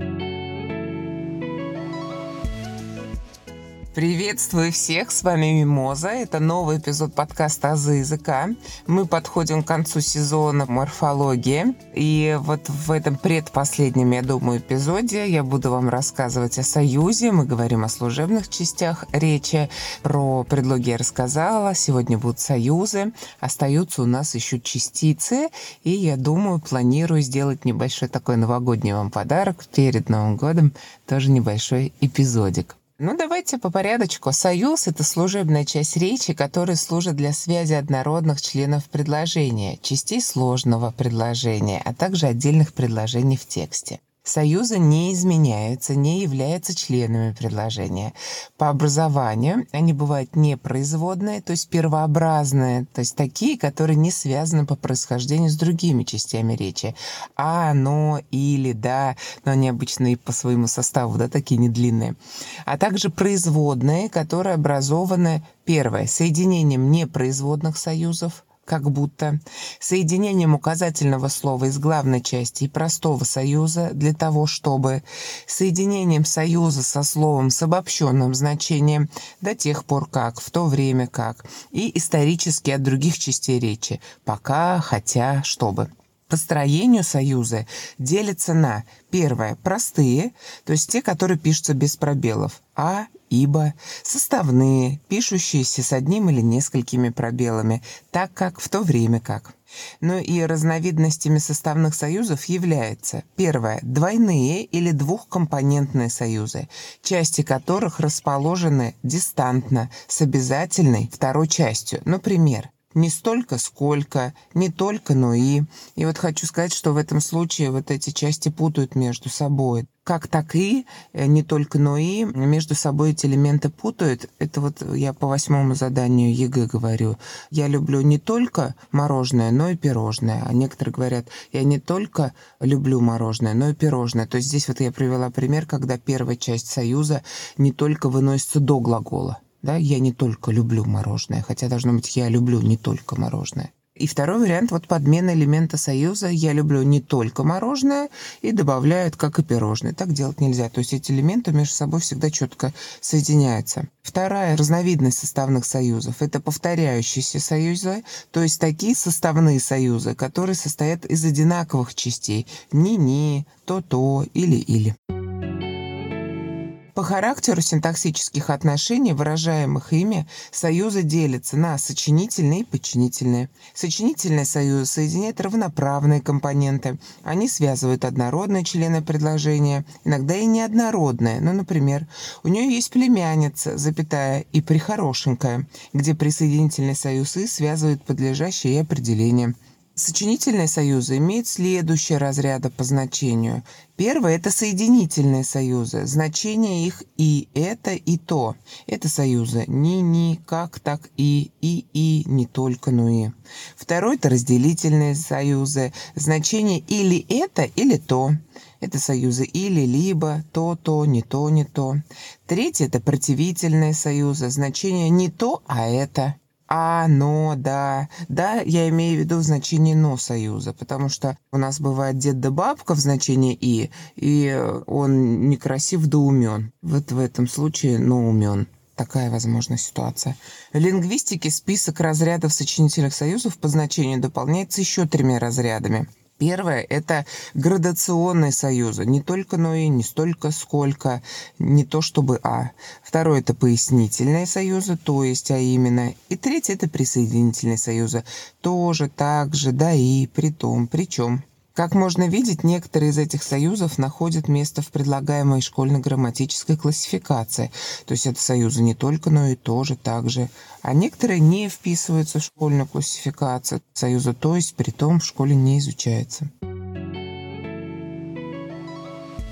thank you Приветствую всех, с вами Мимоза. Это новый эпизод подкаста «Азы языка». Мы подходим к концу сезона морфологии. И вот в этом предпоследнем, я думаю, эпизоде я буду вам рассказывать о союзе. Мы говорим о служебных частях речи. Про предлоги я рассказала. Сегодня будут союзы. Остаются у нас еще частицы. И я думаю, планирую сделать небольшой такой новогодний вам подарок перед Новым годом. Тоже небольшой эпизодик. Ну, давайте по порядочку. Союз — это служебная часть речи, которая служит для связи однородных членов предложения, частей сложного предложения, а также отдельных предложений в тексте. Союзы не изменяются, не являются членами предложения. По образованию они бывают непроизводные, то есть первообразные, то есть такие, которые не связаны по происхождению с другими частями речи. А, но, или, да, но они обычно и по своему составу, да, такие недлинные. А также производные, которые образованы, первое, соединением непроизводных союзов – как будто, соединением указательного слова из главной части и простого союза для того, чтобы, соединением союза со словом с обобщенным значением до тех пор как, в то время как, и исторически от других частей речи, пока, хотя, чтобы. Построению союза делится на первое – простые, то есть те, которые пишутся без пробелов, а ибо, составные, пишущиеся с одним или несколькими пробелами, так как, в то время как. Но и разновидностями составных союзов является первое – двойные или двухкомпонентные союзы, части которых расположены дистантно с обязательной второй частью. Например, не столько, сколько, не только, но и. И вот хочу сказать, что в этом случае вот эти части путают между собой. Как так и, э, не только, но и, между собой эти элементы путают. Это вот я по восьмому заданию ЕГЭ говорю. Я люблю не только мороженое, но и пирожное. А некоторые говорят, я не только люблю мороженое, но и пирожное. То есть здесь вот я привела пример, когда первая часть союза не только выносится до глагола. Да, я не только люблю мороженое, хотя должно быть, я люблю не только мороженое. И второй вариант, вот подмена элемента союза «я люблю не только мороженое» и добавляют как и пирожное. Так делать нельзя. То есть эти элементы между собой всегда четко соединяются. Вторая разновидность составных союзов – это повторяющиеся союзы, то есть такие составные союзы, которые состоят из одинаковых частей – ни-ни, то-то или-или. По характеру синтаксических отношений, выражаемых ими, союзы делятся на сочинительные и подчинительные. Сочинительные союзы соединяют равноправные компоненты. Они связывают однородные члены предложения, иногда и неоднородные. Ну, например, у нее есть племянница, запятая, и прихорошенькая, где присоединительный союз «и» связывает подлежащее и определение. Сочинительные союзы имеют следующие разряды по значению. Первое – это соединительные союзы. Значение их и это, и то. Это союзы ни-ни, как так и, и-и, не только, но и. Второе – это разделительные союзы. Значение или это, или то. Это союзы или, либо, то-то, не то, не то. Третье – это противительные союзы. Значение не то, а это а, но, да. Да, я имею в виду в значении «но» союза, потому что у нас бывает дед да бабка в значении «и», и он некрасив да умен. Вот в этом случае «но» умен такая возможная ситуация. В лингвистике список разрядов сочинительных союзов по значению дополняется еще тремя разрядами – Первое – это градационные союзы. Не только но и, не столько сколько, не то чтобы а. Второе – это пояснительные союзы, то есть а именно. И третье – это присоединительные союзы. Тоже, так же, да и, при том, причем. Как можно видеть, некоторые из этих союзов находят место в предлагаемой школьно-грамматической классификации. То есть это союзы не только, но и тоже также. А некоторые не вписываются в школьную классификацию. Союзы то есть при том в школе не изучается.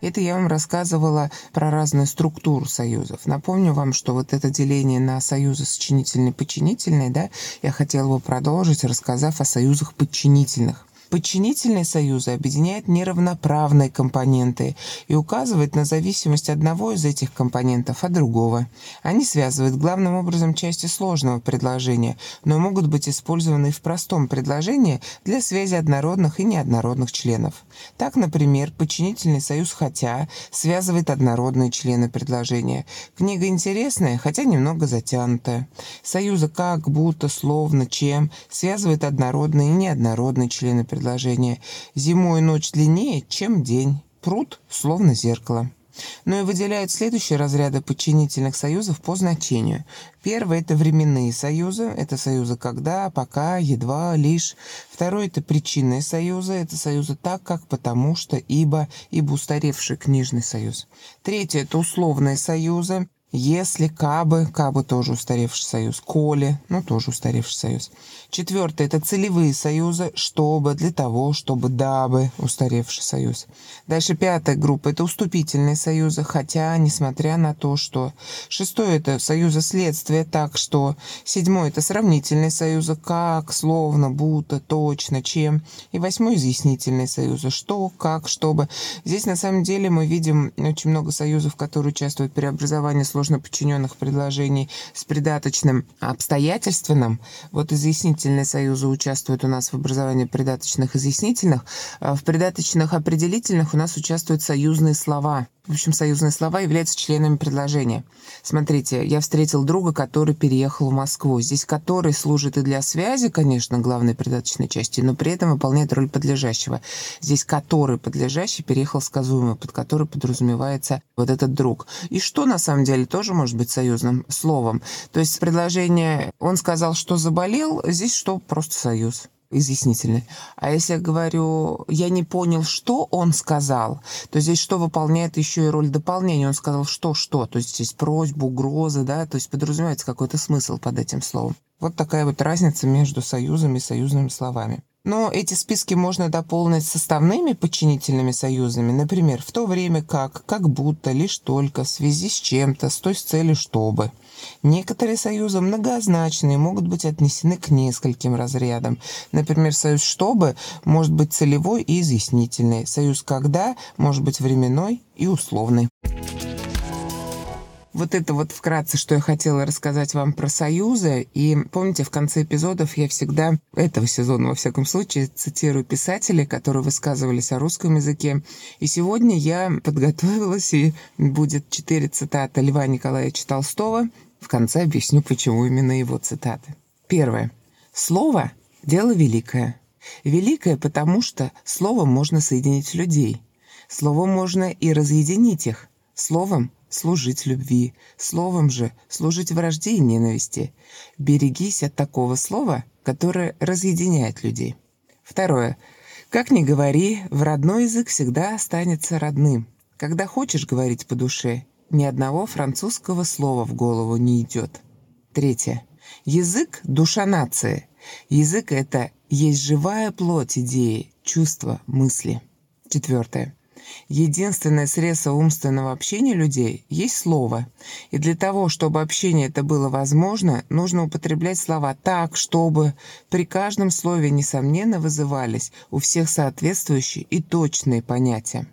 Это я вам рассказывала про разные структуры союзов. Напомню вам, что вот это деление на союзы сочинительные и подчинительные, да, я хотела бы продолжить, рассказав о союзах подчинительных. Подчинительные союзы объединяют неравноправные компоненты и указывают на зависимость одного из этих компонентов от другого. Они связывают главным образом части сложного предложения, но могут быть использованы и в простом предложении для связи однородных и неоднородных членов. Так, например, подчинительный союз «хотя» связывает однородные члены предложения. Книга интересная, хотя немного затянутая. Союзы «как», «будто», «словно», «чем» связывают однородные и неоднородные члены предложения предложение. Зимой ночь длиннее, чем день. Пруд словно зеркало. Но и выделяют следующие разряды подчинительных союзов по значению. Первый – это временные союзы. Это союзы «когда», «пока», «едва», «лишь». Второй – это причинные союзы. Это союзы «так», «как», «потому что», «ибо», «ибо устаревший книжный союз. Третий – это условные союзы. Если, кабы, кабы тоже устаревший союз, коли, ну тоже устаревший союз. Четвертое – это целевые союзы, чтобы, для того, чтобы, дабы, устаревший союз. Дальше пятая группа – это уступительные союзы, хотя, несмотря на то, что. Шестое – это союзы следствия, так что. Седьмое – это сравнительные союзы, как, словно, будто, точно, чем. И восьмой – изъяснительные союзы, что, как, чтобы. Здесь на самом деле мы видим очень много союзов, которые участвуют в преобразовании сложно подчиненных предложений с придаточным обстоятельственным. Вот изъяснительные союзы участвуют у нас в образовании придаточных изъяснительных. А в придаточных определительных у нас участвуют союзные слова. В общем, союзные слова являются членами предложения. Смотрите, я встретил друга, который переехал в Москву. Здесь который служит и для связи, конечно, главной придаточной части, но при этом выполняет роль подлежащего. Здесь который подлежащий переехал сказуемо, под который подразумевается вот этот друг. И что на самом деле тоже может быть союзным словом. То есть предложение «он сказал, что заболел», здесь что просто союз изъяснительный. А если я говорю, я не понял, что он сказал, то здесь что выполняет еще и роль дополнения. Он сказал что-что, то есть здесь просьбу, угрозы, да, то есть подразумевается какой-то смысл под этим словом. Вот такая вот разница между союзами и союзными словами. Но эти списки можно дополнить составными подчинительными союзами, например, в то время как, как будто, лишь только, в связи с чем-то, с той с целью чтобы. Некоторые союзы многозначные могут быть отнесены к нескольким разрядам. Например, союз «чтобы» может быть целевой и изъяснительный. Союз «когда» может быть временной и условный. Вот это вот вкратце, что я хотела рассказать вам про союзы. И помните, в конце эпизодов я всегда, этого сезона во всяком случае, цитирую писателей, которые высказывались о русском языке. И сегодня я подготовилась, и будет четыре цитаты Льва Николаевича Толстого. В конце объясню, почему именно его цитаты. Первое. Слово – дело великое. Великое, потому что словом можно соединить людей. Словом можно и разъединить их. Словом служить любви, словом же служить вражде и ненависти. Берегись от такого слова, которое разъединяет людей. Второе. Как ни говори, в родной язык всегда останется родным. Когда хочешь говорить по душе, ни одного французского слова в голову не идет. Третье. Язык – душа нации. Язык – это есть живая плоть идеи, чувства, мысли. Четвертое. Единственное средство умственного общения людей есть слово. И для того, чтобы общение это было возможно, нужно употреблять слова так, чтобы при каждом слове, несомненно, вызывались у всех соответствующие и точные понятия.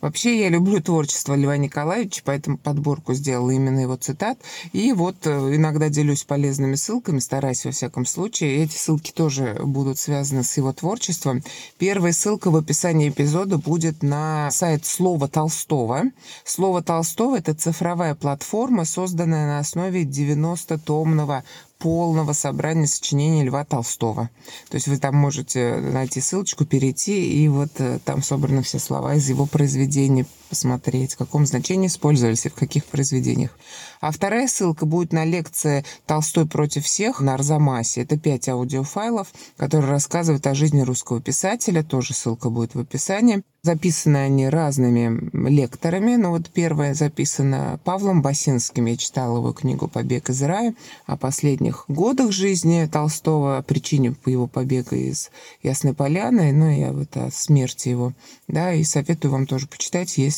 Вообще, я люблю творчество Льва Николаевича, поэтому подборку сделала именно его цитат. И вот э, иногда делюсь полезными ссылками, стараюсь во всяком случае. Эти ссылки тоже будут связаны с его творчеством. Первая ссылка в описании эпизода будет на сайт Слова Толстого. Слово Толстого – это цифровая платформа, созданная на основе 90-томного полного собрания сочинений Льва Толстого. То есть вы там можете найти ссылочку, перейти, и вот э, там собраны все слова из его произведений, посмотреть, в каком значении использовались и в каких произведениях. А вторая ссылка будет на лекции «Толстой против всех» на Арзамасе. Это пять аудиофайлов, которые рассказывают о жизни русского писателя. Тоже ссылка будет в описании. Записаны они разными лекторами. Но вот первая записана Павлом Басинским. Я читала его книгу «Побег из рая» о последних годах жизни Толстого, о причине его побега из Ясной Поляны, ну и вот о смерти его. Да, и советую вам тоже почитать, есть